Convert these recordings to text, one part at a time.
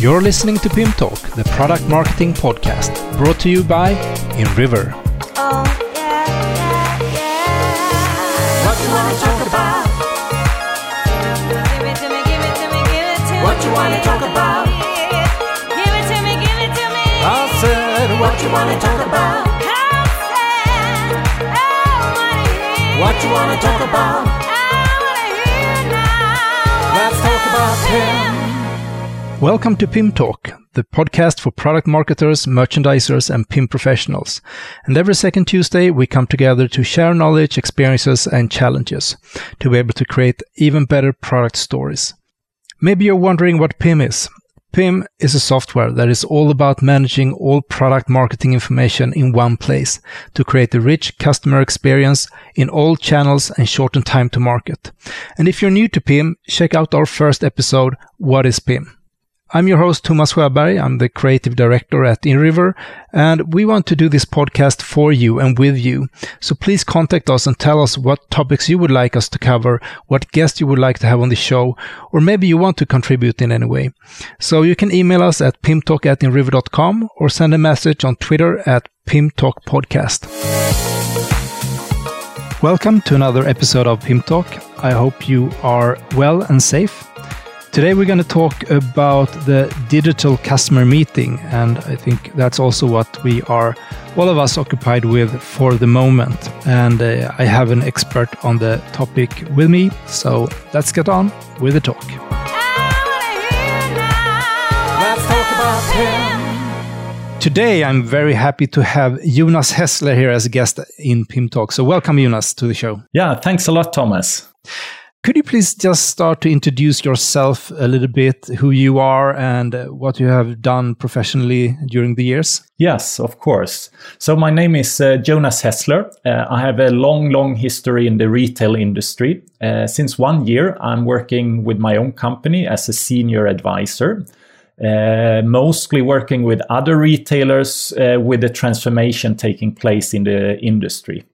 You're listening to Pim Talk, the product marketing podcast, brought to you by InRiver. Oh, yeah, yeah, yeah. What you wanna talk about? Give it to me, give it to me, give it to me. What you wanna talk about? Give it to me, give it to me. I said, what you wanna talk about? What you wanna talk about? I wanna hear now. Let's talk about Pim. Welcome to Pim Talk, the podcast for product marketers, merchandisers, and Pim professionals. And every second Tuesday, we come together to share knowledge, experiences, and challenges to be able to create even better product stories. Maybe you're wondering what Pim is. Pim is a software that is all about managing all product marketing information in one place to create a rich customer experience in all channels and shorten time to market. And if you're new to Pim, check out our first episode, What is Pim? I'm your host, Thomas Sjöberg. I'm the creative director at InRiver, and we want to do this podcast for you and with you. So please contact us and tell us what topics you would like us to cover, what guests you would like to have on the show, or maybe you want to contribute in any way. So you can email us at pimtalk at inriver.com or send a message on Twitter at pimtalkpodcast. Welcome to another episode of Pim Talk. I hope you are well and safe. Today we're going to talk about the digital customer meeting, and I think that's also what we are, all of us, occupied with for the moment. And uh, I have an expert on the topic with me, so let's get on with the talk. I wanna hear now. Let's talk about Pim. Today I'm very happy to have Jonas Hessler here as a guest in Pim Talk. So welcome, Jonas, to the show. Yeah, thanks a lot, Thomas. Could you please just start to introduce yourself a little bit, who you are and uh, what you have done professionally during the years? Yes, of course. So, my name is uh, Jonas Hessler. Uh, I have a long, long history in the retail industry. Uh, since one year, I'm working with my own company as a senior advisor, uh, mostly working with other retailers uh, with the transformation taking place in the industry.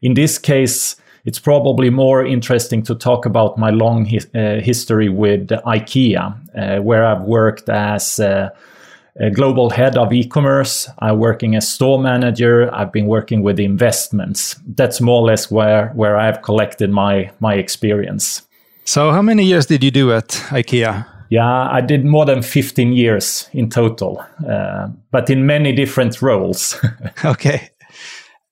In this case, it's probably more interesting to talk about my long his, uh, history with IKEA, uh, where I've worked as uh, a global head of e-commerce. I'm working as store manager. I've been working with investments. That's more or less where where I've collected my my experience. So, how many years did you do at IKEA? Yeah, I did more than 15 years in total, uh, but in many different roles. Okay.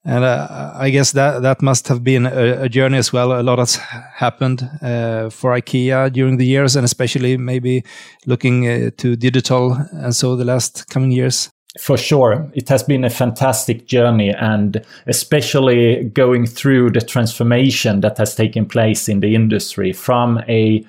And uh, I guess that that must have been a, a journey as well. A lot has happened uh, for IKEA during the years, and especially maybe looking uh, to digital, and so the last coming years. For sure, it has been a fantastic journey, and especially going through the transformation that has taken place in the industry from a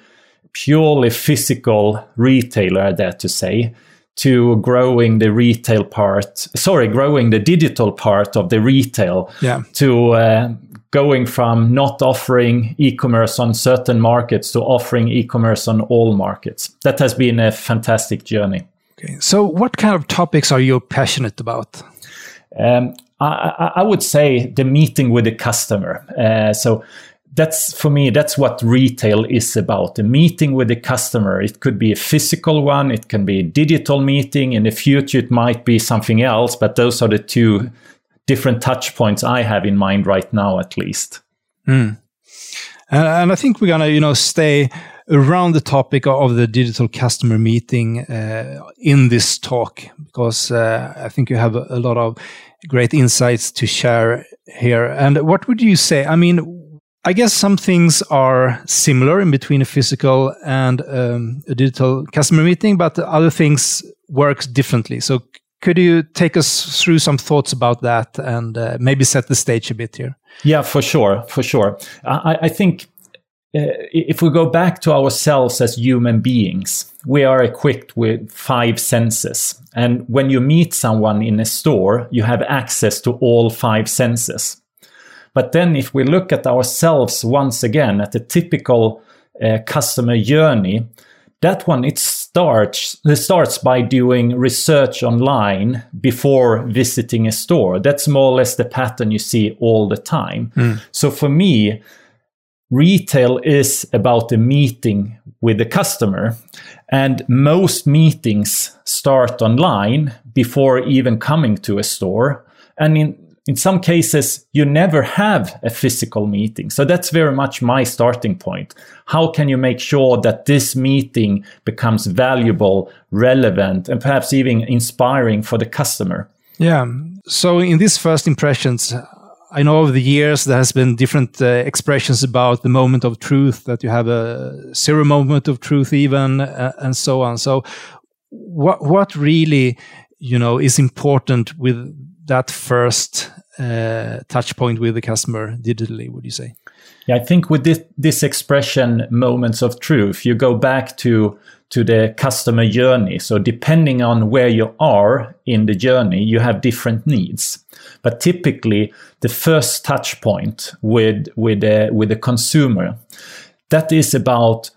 purely physical retailer, I dare to say, to growing the retail part, sorry, growing the digital part of the retail, Yeah. to uh, going from not offering e-commerce on certain markets to offering e-commerce on all markets. That has been a fantastic journey. Okay. So, what kind of topics are you passionate about? Um, I, I- I would say the meeting with the customer. Uh, so that's for me, that's what retail is about. a meeting with the customer. It could be a physical one, it can be a digital meeting. In the future, it might be something else, but those are the two different touch points I have in mind right now, at least. And, and I think we're gonna, you know, stay around the topic of the digital customer meeting uh, in this talk because uh, I think you have a lot of great insights to share here. And what would you say? I mean, I guess some things are similar in between a physical and um, a digital customer meeting, but other things works differently. So. Could you take us through some thoughts about that and uh, maybe set the stage a bit here? Yeah, for sure, for sure. I, I think uh, if we go back to ourselves as human beings, we are equipped with five senses. And when you meet someone in a store, you have access to all five senses. But then, if we look at ourselves once again at the typical uh, customer journey, that one it starts it starts by doing research online before visiting a store. That's more or less the pattern you see all the time. So for me, retail is about the meeting with the customer. And most meetings start online before even coming to a store. And in, in some cases, you never have a physical meeting. So that's very much my starting point. How can you make sure that this meeting becomes valuable, relevant, and perhaps even inspiring for the customer? Yeah. So in these first impressions, I know over the years there has been different uh, expressions about the moment of truth that you have a zero moment of truth even uh, and so on. So what what really you know is important with that first uh, touch point with the customer digitally? Would you say? Yeah, I think with this this expression moments of truth, you go back to to the customer journey. So depending on where you are in the journey, you have different needs. But typically, the first touch point with with a, with a consumer, that is about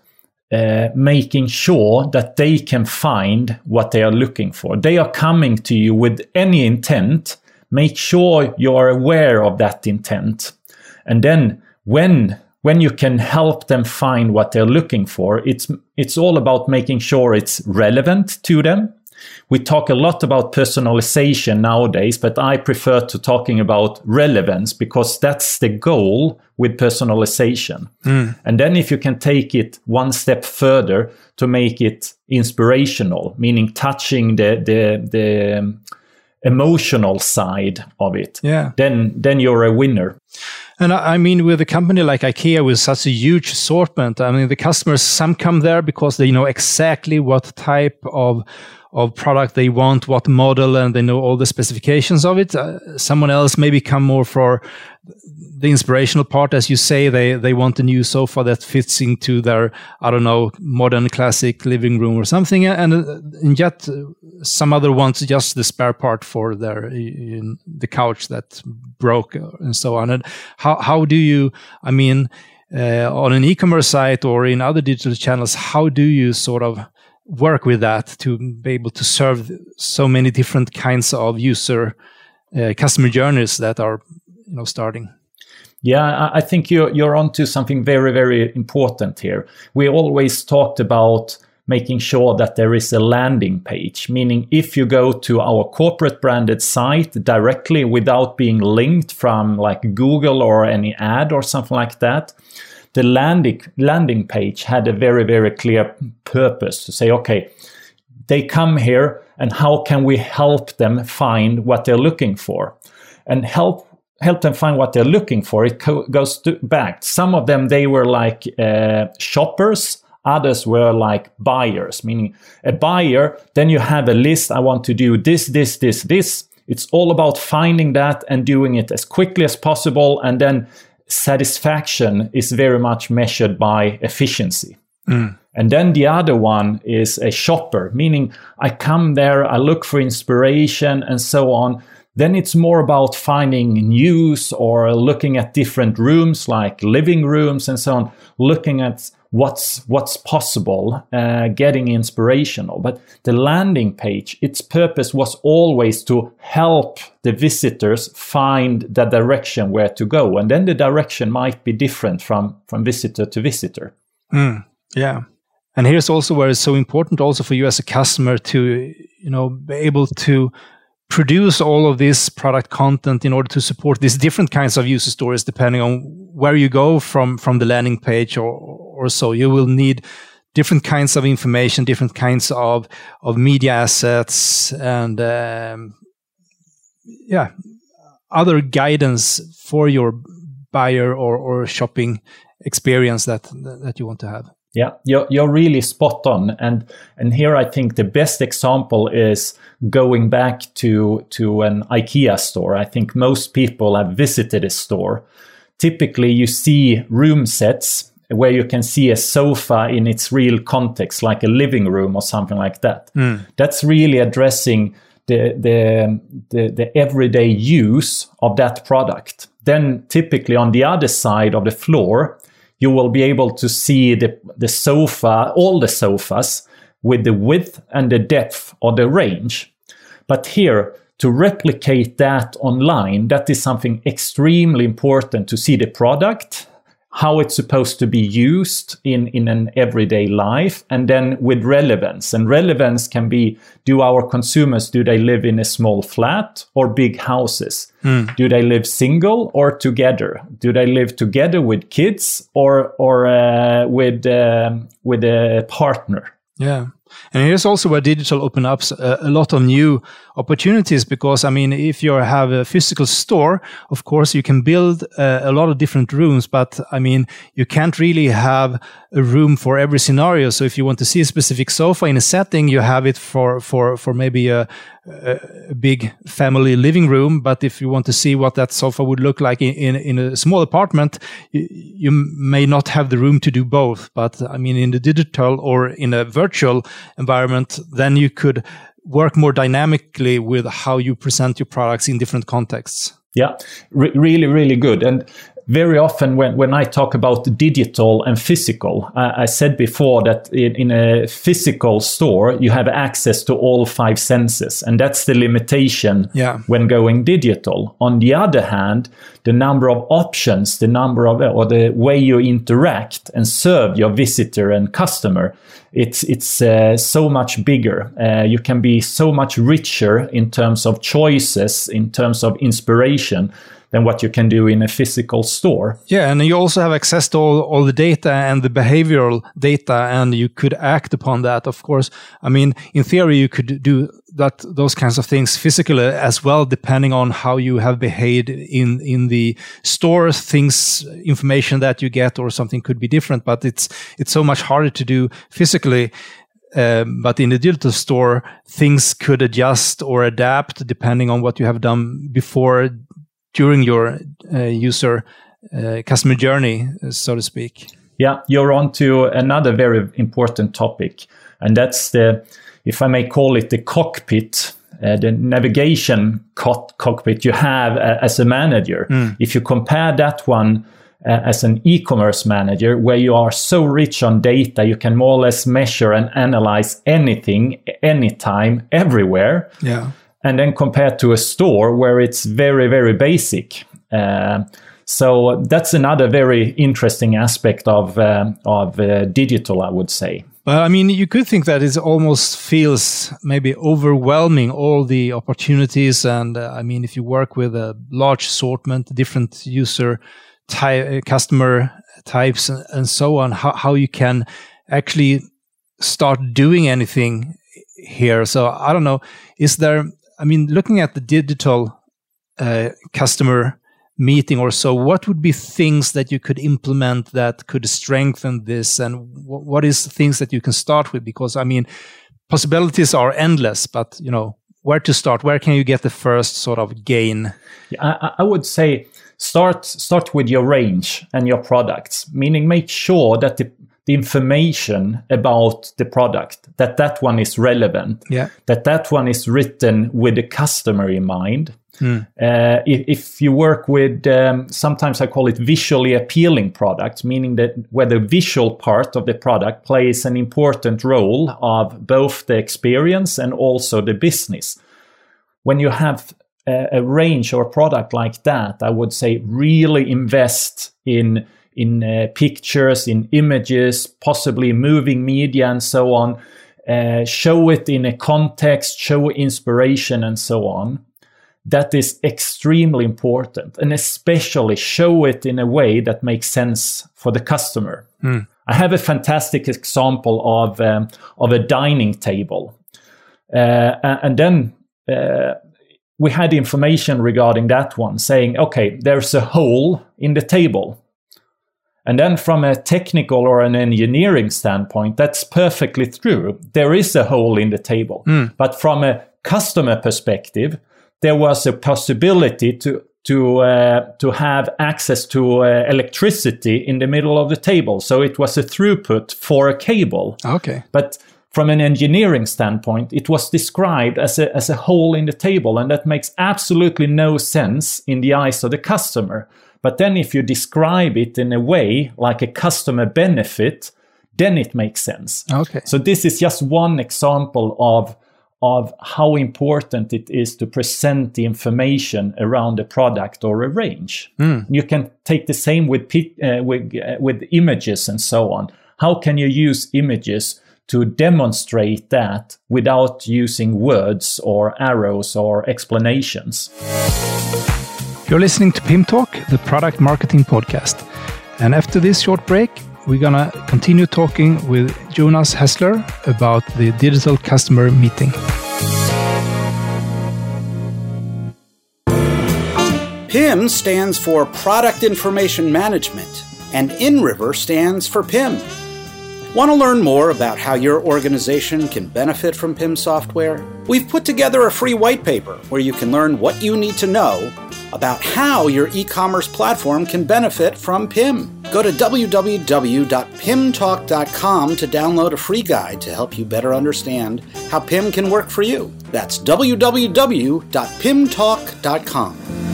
uh, making sure that they can find what they are looking for. They are coming to you with any intent. Make sure you are aware of that intent, and then when when you can help them find what they're looking for, it's it's all about making sure it's relevant to them. We talk a lot about personalization nowadays, but I prefer to talking about relevance because that's the goal with personalization. And then if you can take it one step further to make it inspirational, meaning touching the the the um, emotional side of it, Yeah. then then you're a winner. And I mean, with a company like IKEA with such a huge assortment, I mean, the customers some come there because they know exactly what type of of product they want, what model, and they know all the specifications of it. Uh, someone else maybe come more for the inspirational part, as you say. They they want a new sofa that fits into their I don't know modern classic living room or something, and, uh, and yet uh, some other wants just the spare part for their the couch that broke and so on. And how how do you? I mean. Uh, on an e-commerce site or in other digital channels, how do you sort of work with that to be able to serve so many different kinds of user uh, customer journeys that are you know starting Yeah, I- think you're you're onto something very very important here. We always talked about making sure that there is a landing page, meaning if you go to our corporate branded site directly without being linked from like Google or any ad or something like that, the landing landing page had a very very clear purpose to say, okay, they come here and how can we help them find what they're looking for? And help help them find what they're looking for it co- goes to back. Some of them they were like uh, shoppers others were like buyers meaning a buyer then you have a list i want to do this this this this. It's all about finding that and doing it as quickly as possible and then satisfaction is very much measured by efficiency mm. and then the other one is a shopper, meaning I come there, I look for inspiration and so on. Then it's more about finding news or looking at different rooms like living rooms and so on, looking at what's what's possible, uh, getting inspirational. But the landing page, its purpose was always to help the visitors find the direction where to go, and then the direction might be different from from visitor to visitor. yeah and here's also where it's so important also for you as a customer to you know be able to produce all of this product content in order to support these different kinds of user stories depending on where you go from from the landing page or or so you will need different kinds of information different kinds of of media assets and um, yeah other guidance for your buyer or or shopping experience that that you want to have Yeah, you're, you're really spot on, and and here I think the best example is going back to to an IKEA store. I think most people have visited a store. Typically, you see room sets where you can see a sofa in its real context, like a living room or something like that. Hmm. That's really addressing the, the the the everyday use of that product. Then, typically on the other side of the floor, you will be able to see the, the sofa, all the sofas, with the width and the depth or the range. But here, to replicate that online, that is something extremely important to see the product how it's supposed to be used in, in an everyday life, and then with relevance. And relevance can be do our consumers, do they live in a small flat or big houses? Do they live single or together? Do they live together with kids or, or uh, with, um with a partner? Yeah. And here's also where digital open up a, a lot of new opportunities because, I mean, if you have a physical store, of course, you can build uh, a lot of different rooms, but I mean, you can't really have a room for every scenario. So if you want to see a specific sofa in a setting, you have it for, for, for maybe a, a big family living room. But if you want to see what that sofa would look like in, in, in a small apartment, you, you may not have the room to do both. But I mean, in the digital or in a virtual environment, then you could work more dynamically with how you present your products in different contexts. Yeah, re- really, really good. And very often when, when I talk about digital and physical, I, I said before that in, in, a physical store, you have access to all five senses. And that's the limitation Yeah. when going digital. On the other hand, the number of options, the number of, or the way you interact and serve your visitor and customer, it's, it's uh, so much bigger. Uh, you can be so much richer in terms of choices, in terms of inspiration than what you can do in a physical store. Yeah, and you also have access to all, all the data and the behavioral data, and you could act upon that. Of course, I mean, in theory, you could do that those kinds of things physically as well, depending on how you have behaved in in the store. Things, information that you get, or something could be different, but it's it's so much harder to do physically. Um, but in the digital store, things could adjust or adapt depending on what you have done before during your uh, user uh, customer journey, so to speak. Yeah, you're on to another very important topic, and that's the, if I may call it, the cockpit, uh, the navigation co- cockpit you have uh, as a manager. If you compare that one uh, as an e-commerce manager, where you are so rich on data, you can more or less measure and analyze anything, anytime, everywhere Yeah. And then compared to a store where it's very very basic uh, so that's another very interesting aspect of uh, of uh, digital i would say But I mean, you could think that it almost feels maybe overwhelming all the opportunities. And uh, I mean, if you work with a large assortment, different user type, customer types, and, and so on, how, how you can actually start doing anything here. So I don't know. Is there, I mean, looking at the digital uh, customer meeting or so, what would be things that you could implement that could strengthen this? And wh- what is things that you can start with? Because I mean, possibilities are endless, but you know, where to start? Where can you get the first sort of gain? I, I- I would say start start with your range and your products meaning make sure that the, the information about the product that that one is relevant Yeah. that that one is written with the customer in mind Uh, if, if you work with, um, sometimes I call it visually appealing products, meaning that where the visual part of the product plays an important role of both the experience and also the business. When you have a, a range or product like that, I would say really invest in in uh, pictures, in images, possibly moving media, and so on. Uh, show it in a context, show inspiration, and so on. That is extremely important and especially show it in a way that makes sense for the customer. I have a fantastic example of um, of a dining table. Uh, and then uh, we had information regarding that one saying okay there's a hole in the table and then from a technical or an engineering standpoint, that's perfectly true. There is a hole in the table. But from a customer perspective, there was a possibility to to uh, to have access to uh, electricity in the middle of the table. So it was a throughput for a cable. Okay. But from an engineering standpoint, it was described as a, as a hole in the table, and that makes absolutely no sense in the eyes of the customer. But then if you describe it in a way like a customer benefit, then it makes sense. Okay. So this is just one example of of how important it is to present the information around a product or a range. You can take the same with uh, with uh, with images and so on. How can you use images to demonstrate that without using words or arrows or explanations? You're listening to Pim Talk, the product marketing podcast. And after this short break, we're going to continue talking with Jonas Hessler about the digital customer meeting. PIM stands for Product Information Management, and InRiver stands for PIM. Want to learn more about how your organization can benefit from PIM software? We've put together a free white paper where you can learn what you need to know about how your e commerce platform can benefit from PIM. Go to www.pimtalk.com to download a free guide to help you better understand how PIM can work for you. That's www.pimtalk.com.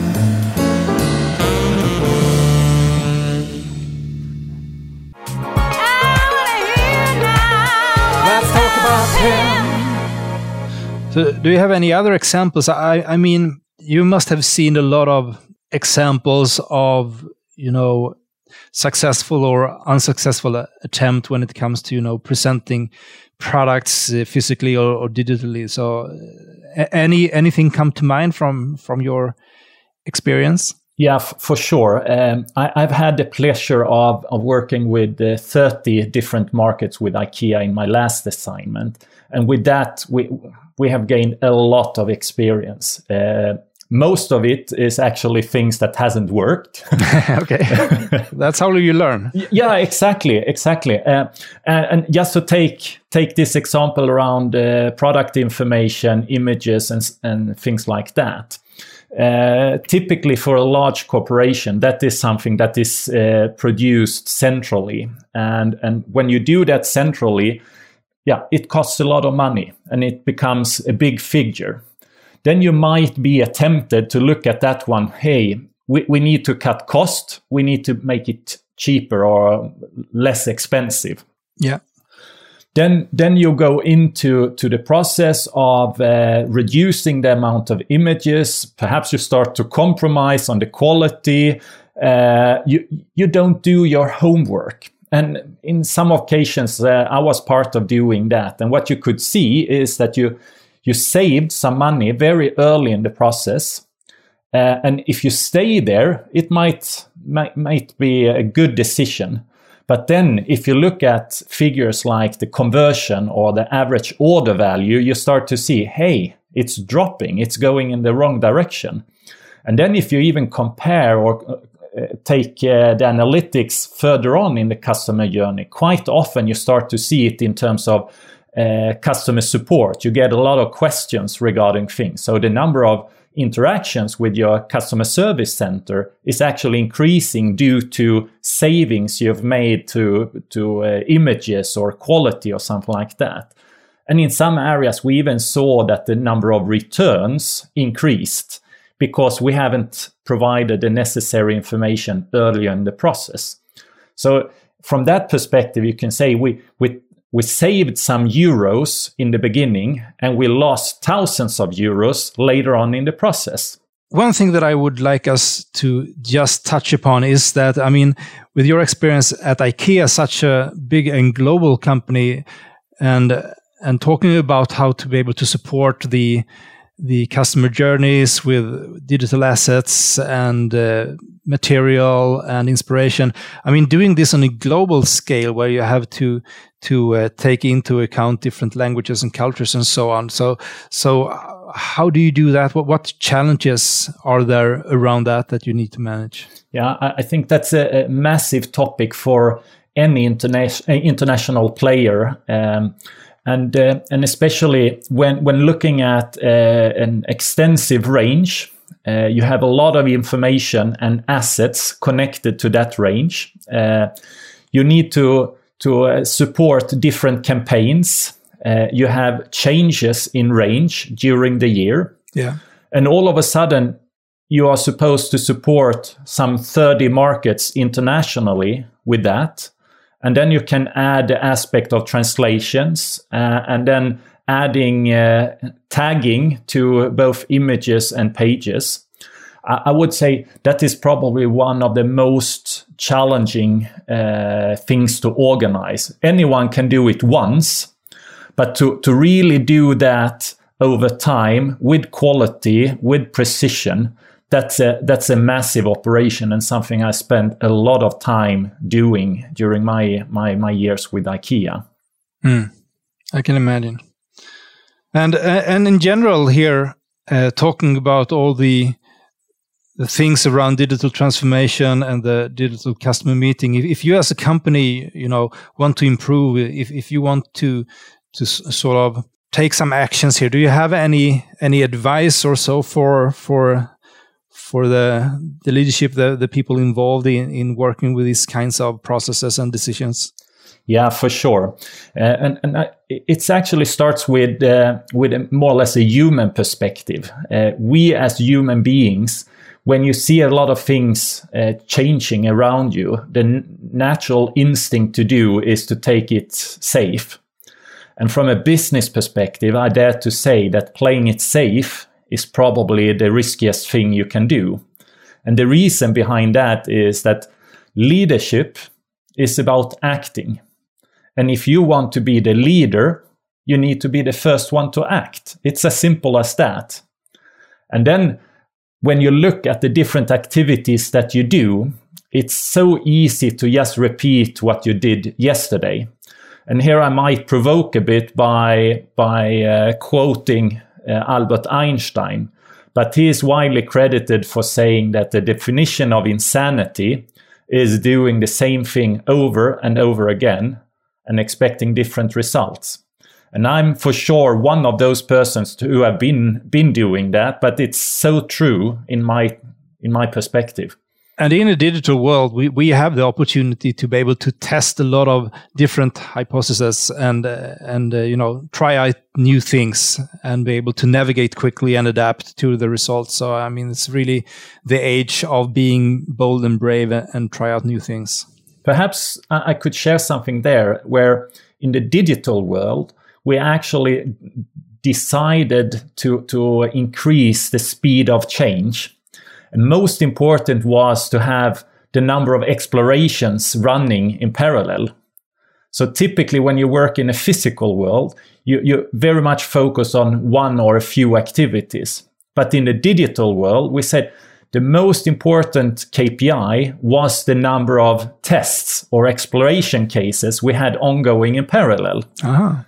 So, do you have any other examples? I, I mean, you must have seen a lot of examples of, you know, successful or unsuccessful attempt when it comes to, you know, presenting products uh, physically or, or digitally. So, uh, any anything come to mind from from your experience? Yeah, for sure. Um, I, I've had the pleasure of, of working with uh, 30 different markets with IKEA in my last assignment. And with that, we, we have gained a lot of experience. Uh, most of it is actually things that hasn't worked. okay, that's how you learn. Yeah, exactly, exactly. Uh, and, and just to take take this example around uh, product information, images, and and things like that. Uh, typically, for a large corporation, that is something that is uh, produced centrally, and and when you do that centrally, yeah, it costs a lot of money, and it becomes a big figure then you might be tempted to look at that one. Hey, we, we need to cut cost. We need to make it cheaper or less expensive. Yeah. Then, then you go into to the process of uh, reducing the amount of images. Perhaps you start to compromise on the quality. Uh, you you don't do your homework. And in some occasions, uh, I was part of doing that. And what you could see is that you you saved some money very early in the process. Uh, and if you stay there, it might, might might be a good decision. But then, if you look at figures like the conversion or the average order value, you start to see, hey, it's dropping, it's going in the wrong direction. And then, if you even compare or take uh, the analytics further on in the customer journey, quite often you start to see it in terms of uh, customer support. You get a lot of questions regarding things. So the number of interactions with your customer service center is actually increasing due to savings you've made to to uh, images or quality or something like that. And in some areas, we even saw that the number of returns increased because we haven't provided the necessary information earlier in the process. So from that perspective, you can say we we we saved some euros in the beginning and we lost thousands of euros later on in the process. One thing that I would like us to just touch upon is that, I mean, with your experience at IKEA, such a big and global company, and and talking about how to be able to support the the customer journeys with digital assets and uh, material and inspiration. I mean, doing this on a global scale where you have to to uh, take into account different languages and cultures and so on. So, so uh, how do you do that? What what challenges are there around that that you need to manage? Yeah, I, think that's a, a, massive topic for any interna- international player. Um, and uh, and especially when when looking at uh, an extensive range, uh, you have a lot of information and assets connected to that range. Uh, you need to to uh, support different campaigns. Uh, you have changes in range during the year, Yeah, and all of a sudden you are supposed to support some 30 markets internationally with that and then you can add the aspect of translations uh, and then adding uh, tagging to both images and pages. I, would say that is probably one of the most challenging uh, things to organize. Anyone can do it once, but to, to really do that over time with quality, with precision, that's a that's a massive operation and something I spent a lot of time doing during my my, my years with IKEA. I can imagine. And uh, and in general here, uh, talking about all the the things around digital transformation and the digital customer meeting. If, if you as a company, you know, want to improve, if if you want to to sort of take some actions here, do you have any any advice or so for for for the the leadership, the the people involved in in working with these kinds of processes and decisions? Yeah, for sure, uh, and and I, it's actually starts with uh, with more or less a human perspective. Uh, we as human beings, when you see a lot of things uh, changing around you, the n- natural instinct to do is to take it safe. And from a business perspective, I dare to say that playing it safe is probably the riskiest thing you can do. And the reason behind that is that leadership is about acting. And if you want to be the leader, you need to be the first one to act. It's as simple as that. And then when you look at the different activities that you do, it's so easy to just repeat what you did yesterday. And here I might provoke a bit by, by uh, quoting Uh, Albert Einstein, but he is widely credited for saying that the definition of insanity is doing the same thing over and over again and expecting different results. And I'm for sure one of those persons who have been been doing that, but it's so true in my in my perspective. And in a digital world, we, we have the opportunity to be able to test a lot of different hypotheses and uh, and uh, you know try out new things and be able to navigate quickly and adapt to the results. So I mean, it's really the age of being bold and brave and, and try out new things. Perhaps I could share something there where in the digital world, we actually decided to, to increase the speed of change. And most important was to have the number of explorations running in parallel. So typically, when you work in a physical world, you, you very much focus on one or a few activities. But in the digital world, we said the most important KPI was the number of tests or exploration cases we had ongoing in parallel.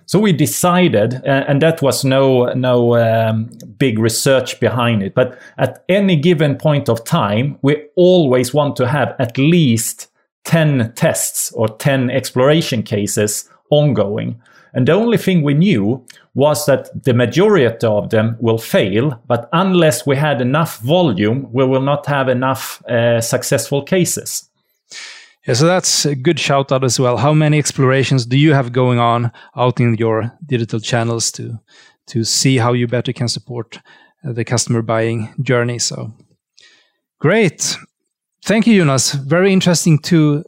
So we decided, uh, and that was no no um, big research behind it, but at any given point of time, we always want to have at least 10 tests or 10 exploration cases ongoing. And the only thing we knew was that the majority of them will fail, but unless we had enough volume, we will not have enough uh, successful cases. Yeah, so that's a good shout out as well. How many explorations do you have going on out in your digital channels to to see how you better can support uh, the customer buying journey? So great. Thank you, Jonas. Very interesting to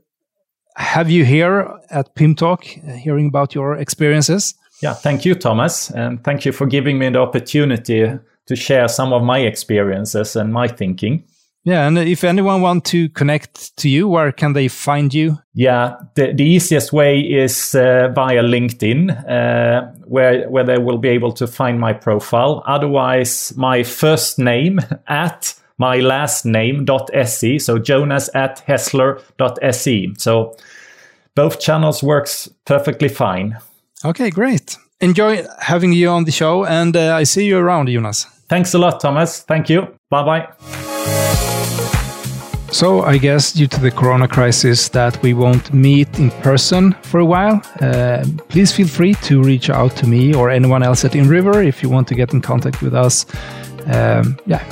have you here at PIM Talk, uh, hearing about your experiences. Yeah, thank you, Thomas, and thank you for giving me the opportunity to share some of my experiences and my thinking. Yeah, and if anyone want to connect to you, where can they find you? Yeah, the, the easiest way is uh, via LinkedIn, uh, where where they will be able to find my profile. Otherwise, my first name at my last name dot so Jonas at Hessler.se. So both channels works perfectly fine. Okay, great. Enjoy having you on the show, and uh, I see you around, Jonas. Thanks a lot, Thomas. Thank you. Bye bye. So I guess due to the corona crisis that we won't meet in person for a while, uh, please feel free to reach out to me or anyone else at InRiver if you want to get in contact with us. Um, yeah,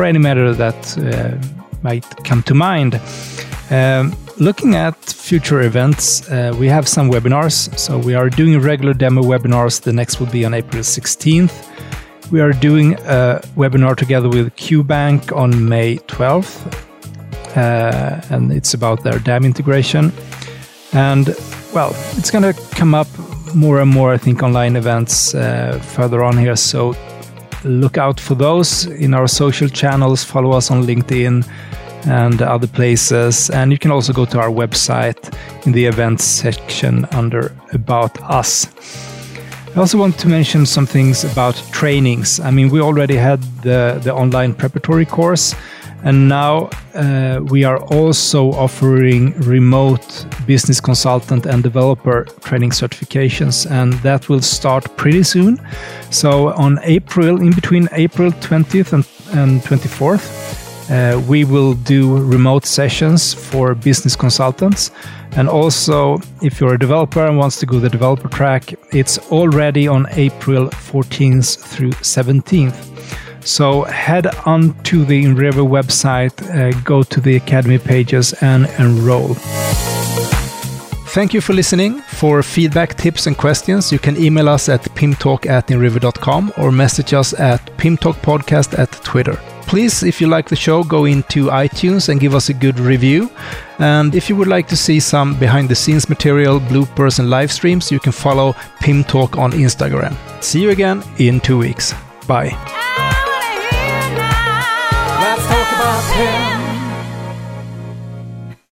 for any matter that uh, might come to mind. Um, looking at future events, uh, we have some webinars. So we are doing regular demo webinars. The next will be on April 16th. We are doing a webinar together with QBank on May 12th uh, and it's about their dam integration. And well, it's going to come up more and more, I think, online events uh, further on here. So look out for those in our social channels. Follow us on LinkedIn and other places. And you can also go to our website in the events section under About Us. I also want to mention some things about trainings. I mean, we already had the, the online preparatory course, and now uh, we are also offering remote business consultant and developer training certifications, and that will start pretty soon. So, on April, in between April 20th and, and 24th, uh, we will do remote sessions for business consultants. And also, if you're a developer and wants to go the developer track, it's already on April 14th through 17th. So head on to the InRiver website, uh, go to the Academy pages, and enroll. Thank you for listening. For feedback, tips, and questions, you can email us at pimtalk at inriver.com or message us at pimtalkpodcast at Twitter. Please, if you like the show, go into iTunes and give us a good review. And if you would like to see some behind the scenes material, bloopers, and live streams, you can follow Pim Talk on Instagram. See you again in two weeks. Bye.